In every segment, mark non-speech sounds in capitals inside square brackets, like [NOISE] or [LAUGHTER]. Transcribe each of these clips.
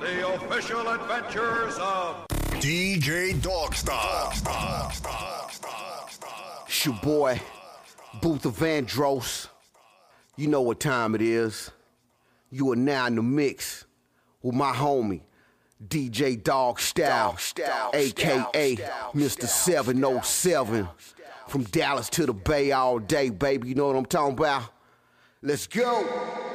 The official adventures of DJ Dogstar. It's your boy, Booth of Vandross. You know what time it is. You are now in the mix with my homie, DJ Dog Style, aka Mr. 707. From Dallas to the Bay all day, baby. You know what I'm talking about? Let's go.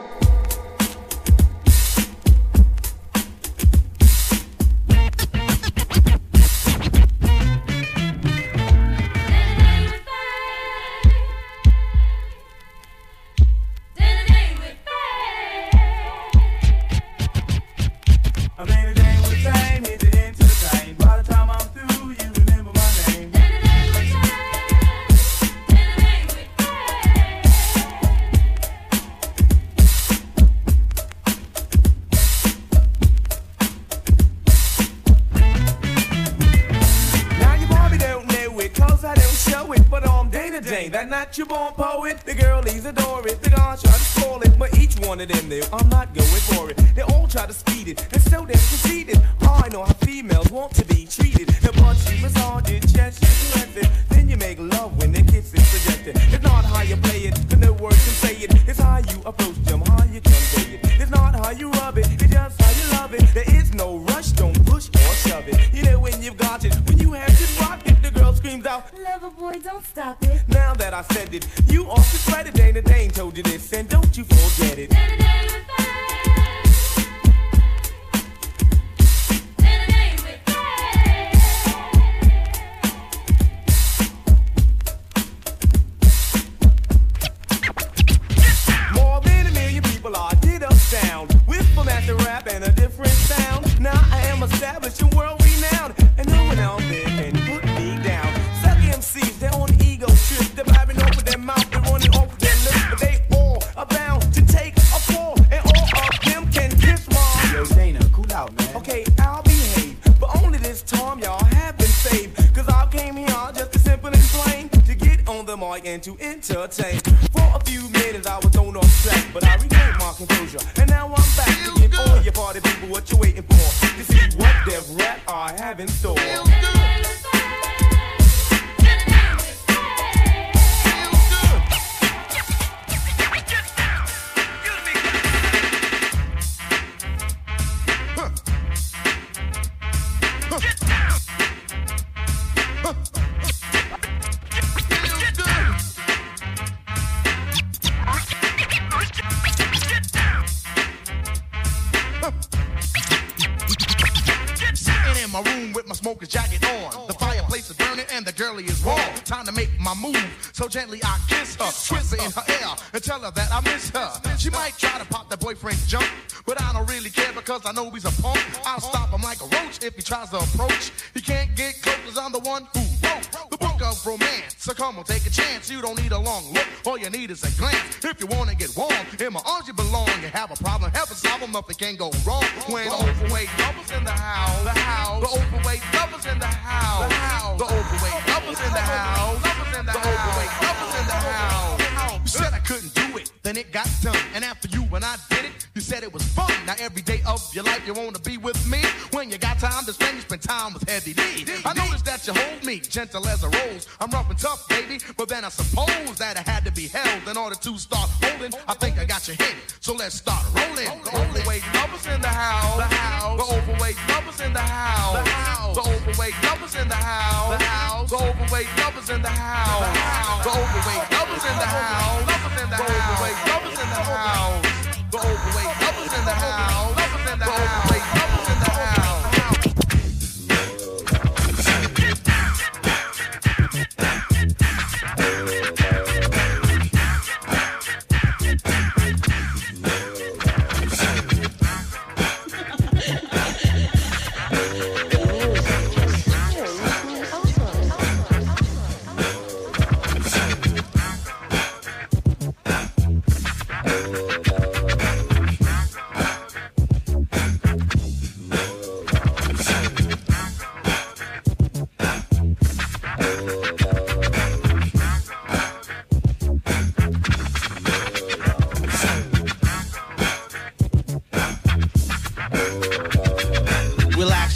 Them, they, uh, gently I kiss her, whisper in her ear, and tell her that I miss her. She might try to pop that boyfriend's jump, but I don't really care because I know he's a punk. I'll stop him like a roach if he tries to approach. He can't get close close 'cause I'm the one who wrote the book of romance. So come on, take a chance. You don't need a long look. All you need is a glance. If you wanna get warm, in my arms you belong. You have a problem, help us solve 'em. Nothing can go wrong when overweight lovers in the house. The house. The overweight lovers in the house. The house. The overweight lovers in the house. In the overweight lovers in the house. You said I couldn't do it, then it got done. And after you and I did it, you said it was fun. Now every day of your life you wanna be with me. When you got time to spend, you spend time with Heavy D. I noticed that you hold me gentle as a rose. I'm rough and tough, baby, but then I suppose that I had to be held in order to start holding. I think I got your hit, so let's start rolling. The The overweight lovers in the house. The house. The overweight lovers in the house. The overweight lovers in the house. Lovers in the house. The overweight lovers in the house. The overweight lovers in the house. Lovers in the house. Oh. [LAUGHS]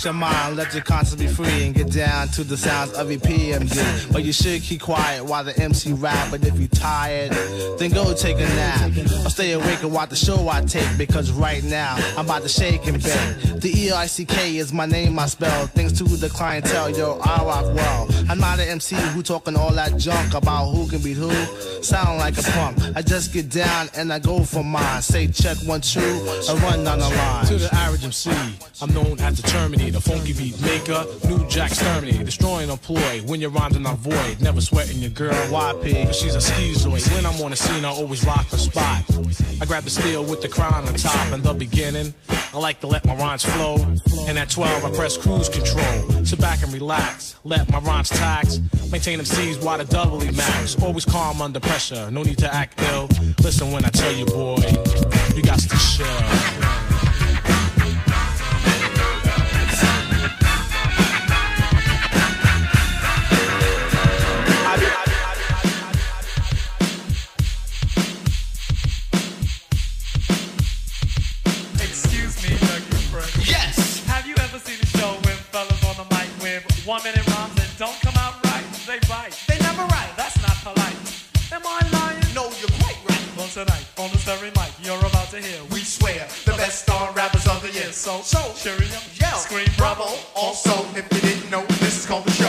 your mind, let your conscience be free, and get down to the sounds of EPMD. But you should keep quiet while the MC rap. But if you're tired, then go take a nap. Or stay awake and watch the show I take, because right now I'm about to shake and bake. The E I C K is my name, I spell. Thanks to the clientele, yo, I rock well. I'm not an MC who talking all that junk about who can beat who. Sound like a punk. I just get down and I go for mine. Say check one, two, and run down the line. To the average MC, I'm known as the Terminator, funky beat maker, new jack exterminator, destroying employ. When your rhymes are not void, never sweating your girl YP, she's a schizoid. When I'm on the scene, I always rock the spot. I grab the steel with the crown on top in the beginning. I like to let my rhymes flow. And at 12, I press cruise control. Sit back and relax, let my rhymes tax. Maintain them C's while the doubly max. Always calm under pressure, no need to act ill. Listen when I tell you, boy, you got to chill. To hear. We swear the best star rappers of the year. So, So, cheerio, yell, scream bravo. Also, if you didn't know, this is called the show. It's called the show.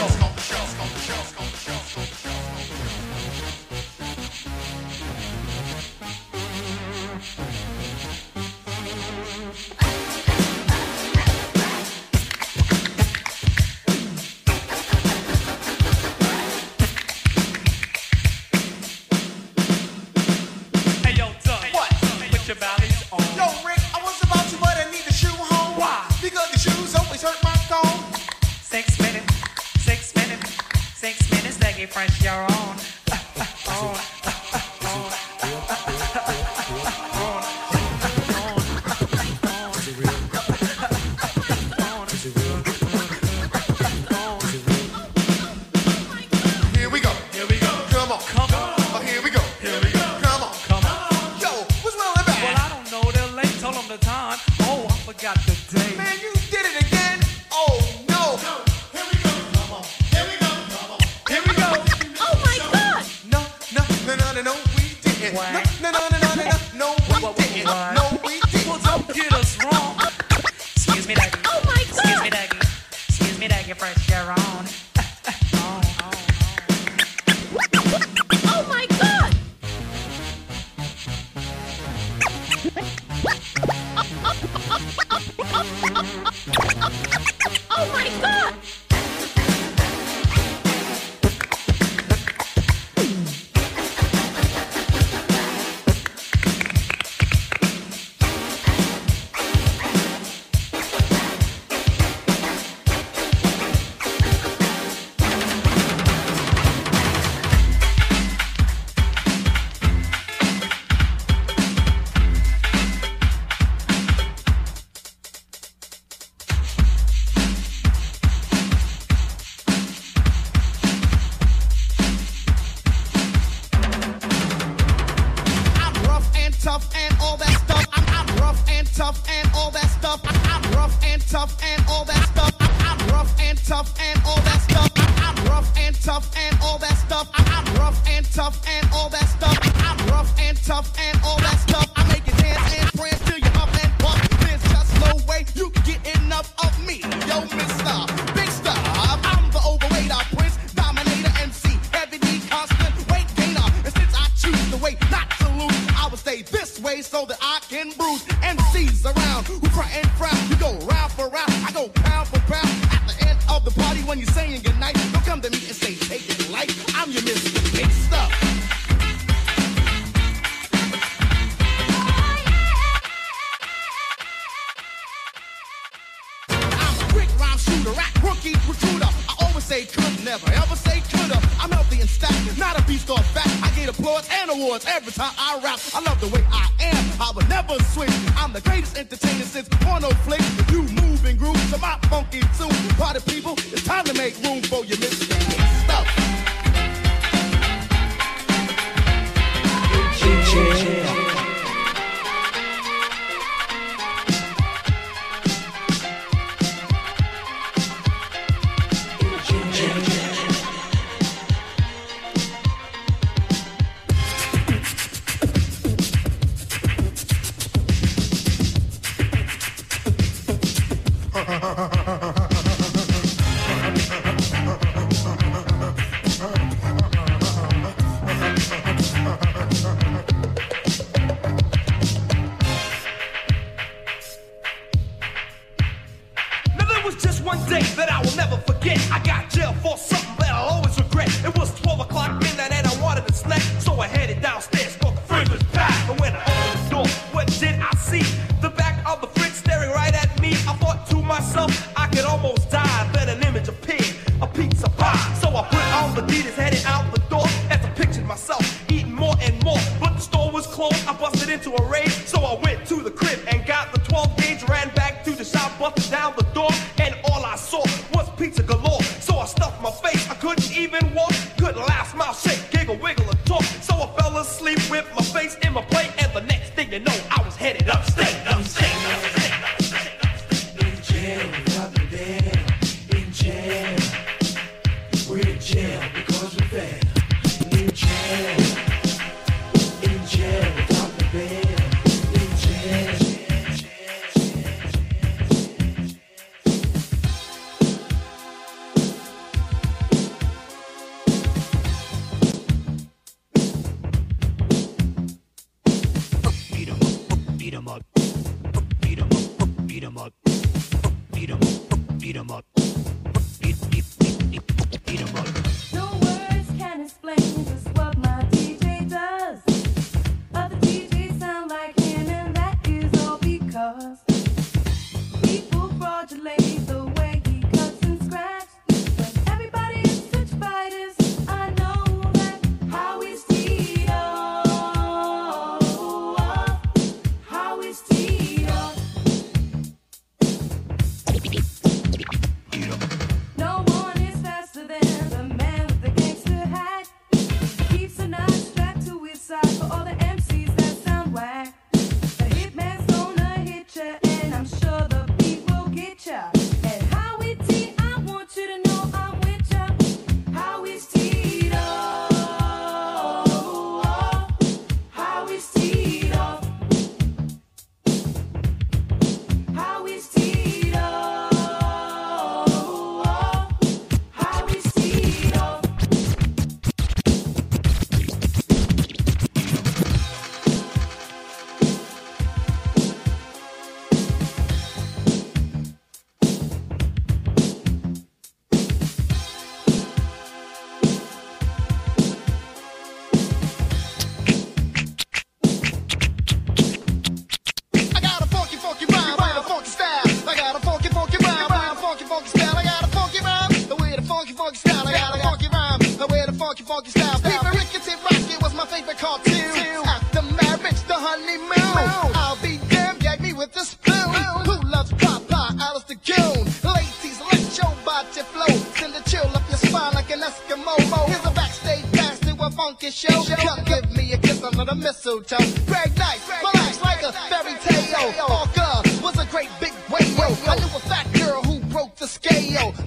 change.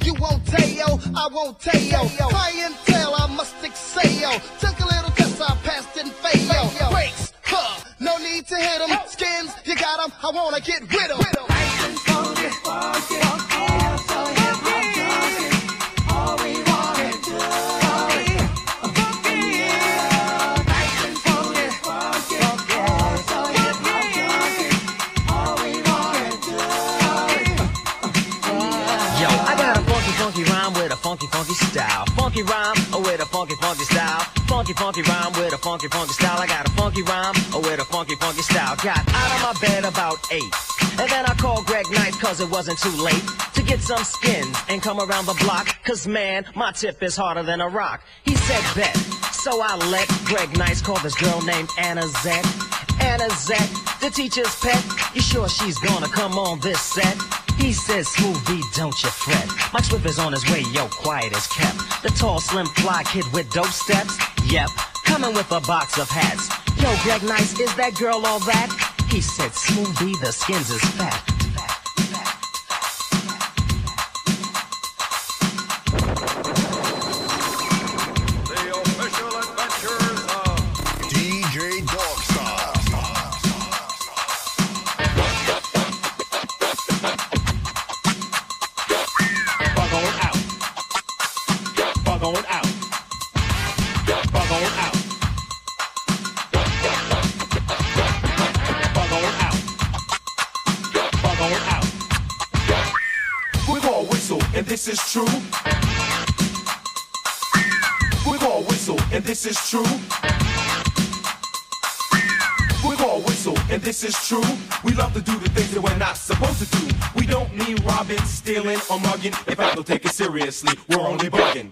You won't tell, I won't tell. Clientele, I ain't tell I must excel. Took a little test, I passed and failed. Breaks, huh? No need to hit 'em. Skins, you got 'em. I wanna get rid 'em. Yo, Funky, rhyme with a funky, funky style. I got a funky rhyme Oh, with a funky, funky style. Got out of my bed about eight. And then I called Greg Nice cause it wasn't too late to get some skins and come around the block. Cause man, my tip is harder than a rock. He said bet. So I let Greg Nice call this girl named Anna Zet. Anna Zet, the teacher's pet. You sure she's gonna come on this set? He says, Smoothie, don't you fret. Mike Swift is on his way, yo, quiet as kept. The tall, slim, fly kid with dope steps? Yep, coming with a box of hats. Yo, Greg Nice, is that girl all that? He said, Smoothie, the skins is fat. And this is true. We're gonna whistle, and this is true. We love to do the things that we're not supposed to do. We don't mean robbing, stealing, or mugging. In fact, don't take it seriously. We're only bugging.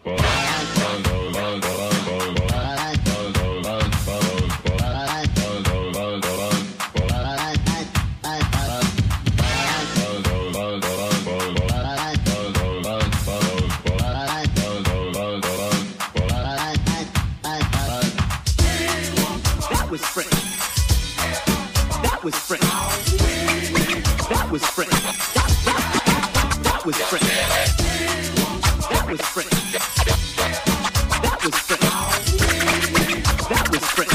That was fresh. That was fresh. That, was fresh. That was fresh. That was fresh. That was fresh.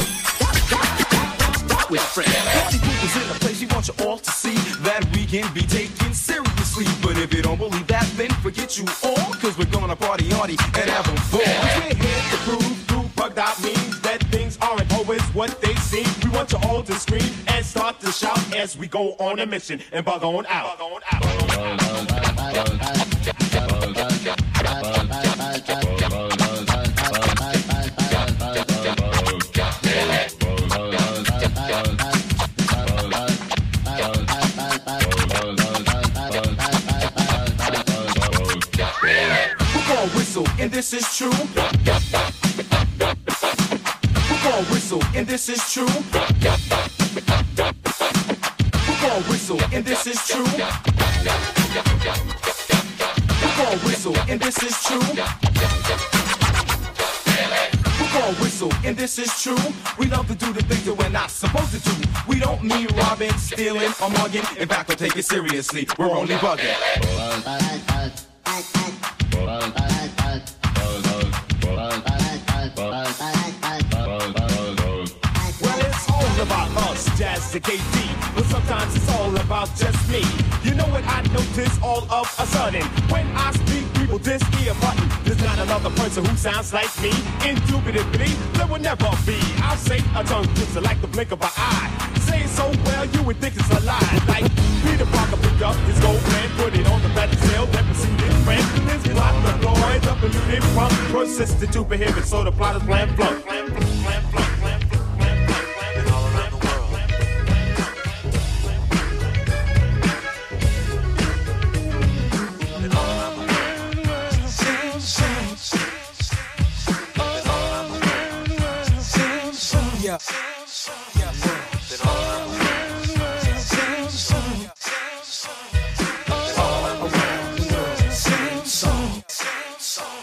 That, was fresh. Party people's in a place you want you all to see that we can be taken seriously. But if you don't believe that, then forget you all, cause we're gonna party hardy and have ball. Cause we're here to prove through bugged out means that things aren't always what they seem. We want you all to scream start to shout as we go on a mission and bug on out. This is true. We're whistle, and this is true. We're whistle, and this is true. We're gonna whistle, and this is true. We're gonna whistle, and this is true. We love to do the things that we're not supposed to do. We don't mean robbing, stealing, or mugging. In fact, we'll take it seriously. We're only bugging. Jazz and KD. But sometimes it's all about just me. You know what I notice all of a sudden? When I speak, people diss ear button. There's not another person who sounds like me. Indubitably, there will never be. I'll say a tongue twister like the blink of an eye. Say it so well, you would think it's a lie. Like Peter Parker picked up his gold plan, put it on the back battlefield, then proceeded friend. His plot deployed, the polluted from persisted to prohibit, so the plot is plan flunk. Yeah.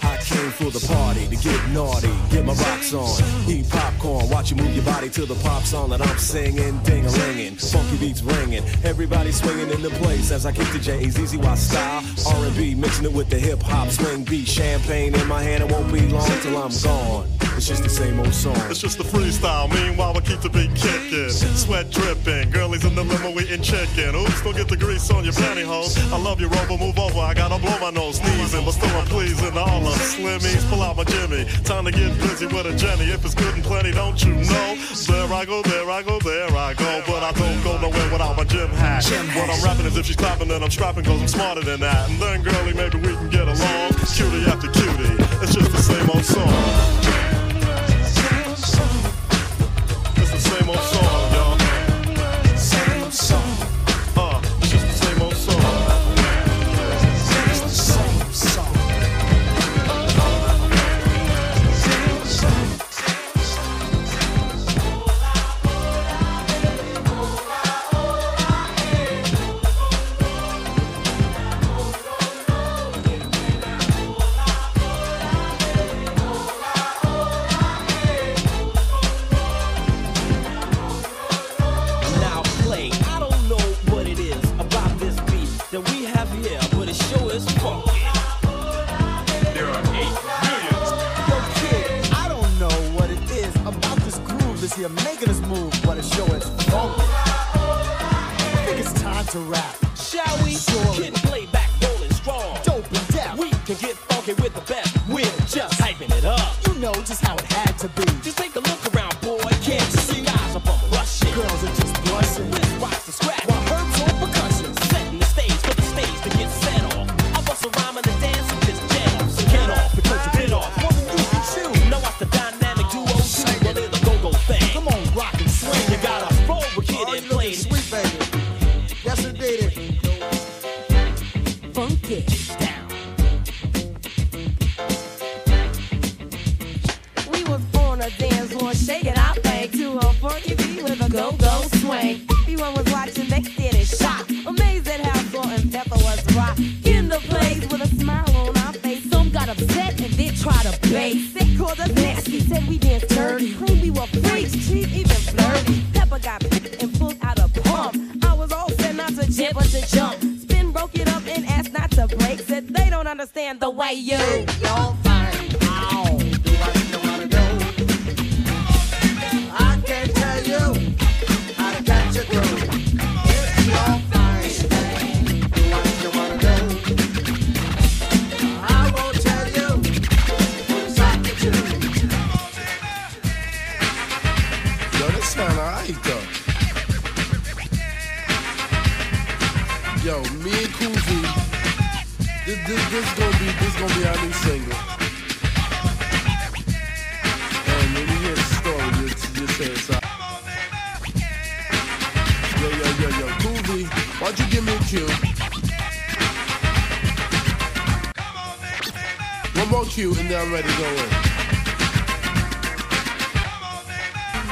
I came for the party to get naughty, get my rocks on, eat popcorn, watch you move your body to the pop song that I'm singing, ding a linging, funky beats ringing, everybody swinging in the place as I kick the J's, easy Y style, R&B mixing it with the hip hop swing beat, champagne in my hand, it won't be long till I'm gone. It's just the same old song. It's just a freestyle. Meanwhile, we keep the beat kicking. Sweat dripping. Girlies in the limo eating chicken. Oops, don't get the grease on your pantyhose. I love you, Rover. Move over. I gotta blow my nose. Sneezing, but still I'm pleasing. All the slimmies. Pull out my Jimmy. Time to get busy with a Jenny. If it's good and plenty, don't you know? There I go, there I go, there I go. But I don't go nowhere without my gym hat. What I'm rapping is if she's clapping, then I'm strapping, cause I'm smarter than that. And then, girlie, maybe we can to rap. Shall we? Surely. Kid play back, rolling strong. Dope and deaf. We can get funky with the best. We're just hyping it up. You know just how it had to be. Understand the way you. One more cue and then I'm ready to go in.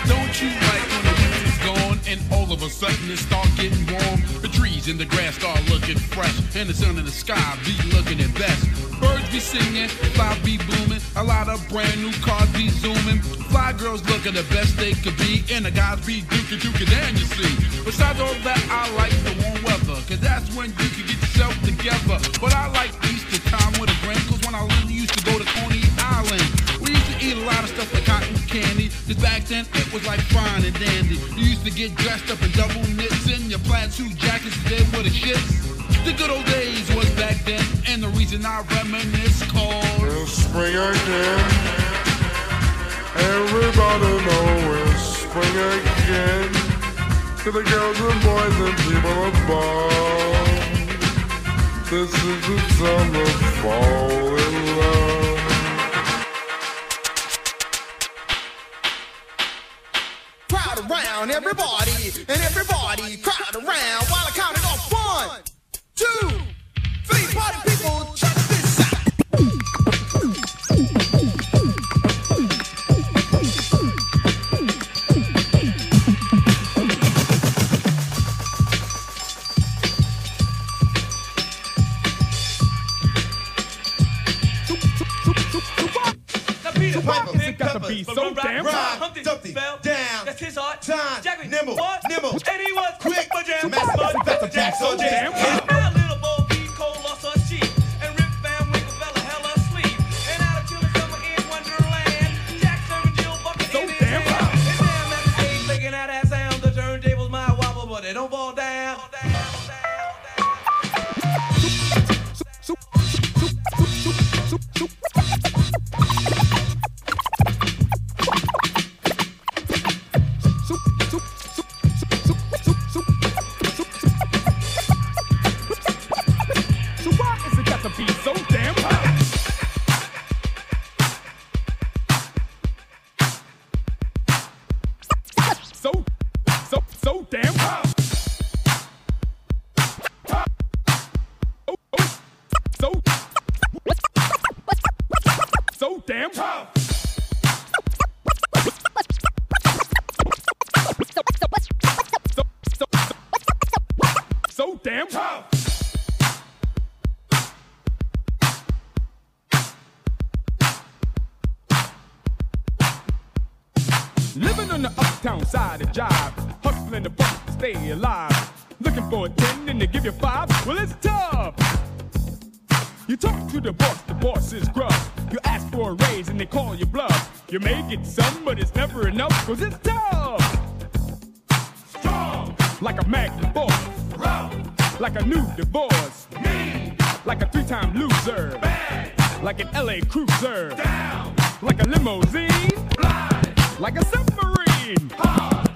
Don't you like when the winter's gone and all of a sudden it start getting warm? The trees and the grass start looking fresh and the sun in the sky be looking at best. Birds be singing, fly be booming, a lot of brand new cars be zooming. Fly girls looking the best they could be, and the guys be duking, duking, and you see. Besides all that, I like the warm weather, cause that's when you can get yourself together. But I like Easter time with a grin, when I used to go to Coney Island. We used to eat a lot of stuff like cotton candy. Cause back then it was like fine and dandy. You used to get dressed up in double knits and your plaid suit jackets there with the shits. The good old days was back then, and the reason I reminisce called It's spring again. Everybody know it's spring again. To the girls and boys and people above. This is the time to fall in love. Crowd around, everybody, and everybody crowd around while I count it off. One, two, Living on the uptown side of jive, hustling the buck to stay alive. Looking for a 10 and they give you five? Well, it's tough. You talk to the boss, the boss is gruff. You ask for a raise and they call you bluff. You may get some, but it's never enough, cause it's tough. Strong, like a magnet. Rough, like a new divorce. Mean, like a three time loser. Bad, like an LA cruiser. Down, like a limousine. Like a submarine. Hard,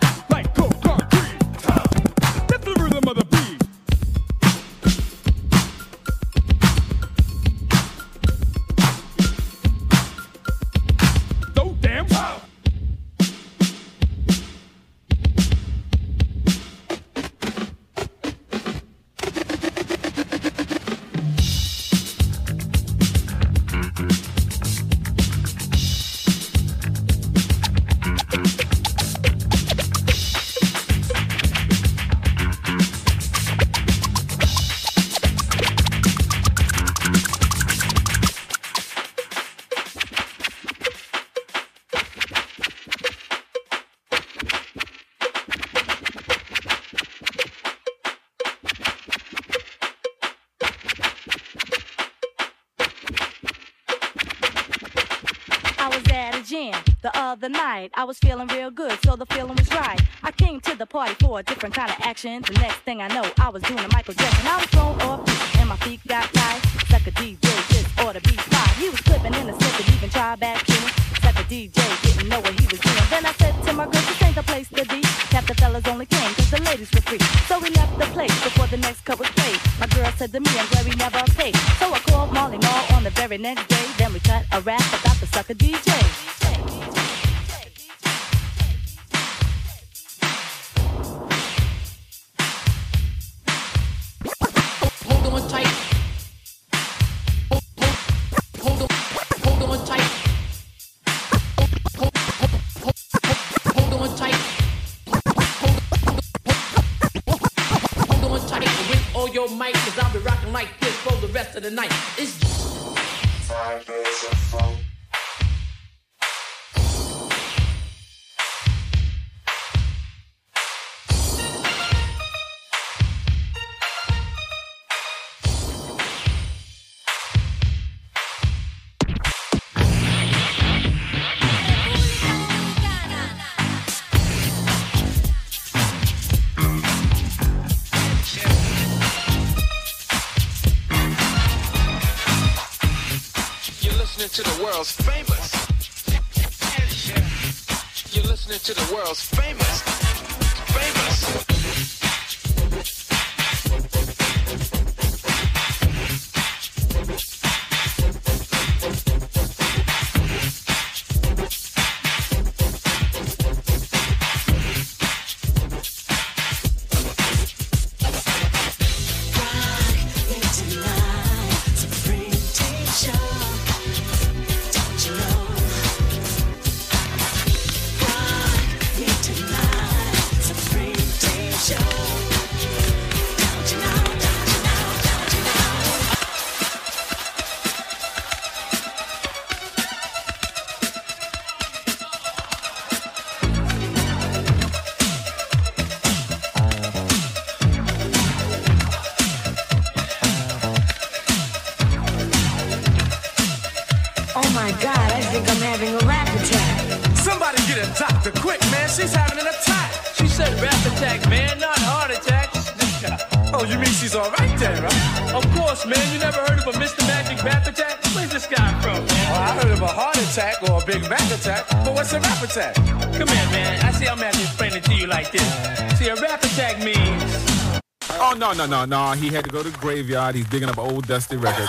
fellas only came cause the ladies were free. So we left the place before the next cut was played. My girl said to me, I'm glad we never paid. So I called Marley Marl on the very next day. Then we cut a rap about the sucker DJ. Of the night. It's listening to the world's famous. You're listening to the world's famous. Famous. Attack, but what's a rap attack? Come here, man. I see I'm gonna to explain it to you like this. See, a rap attack means Oh no no no no! He had to go to the graveyard. He's digging up old dusty records.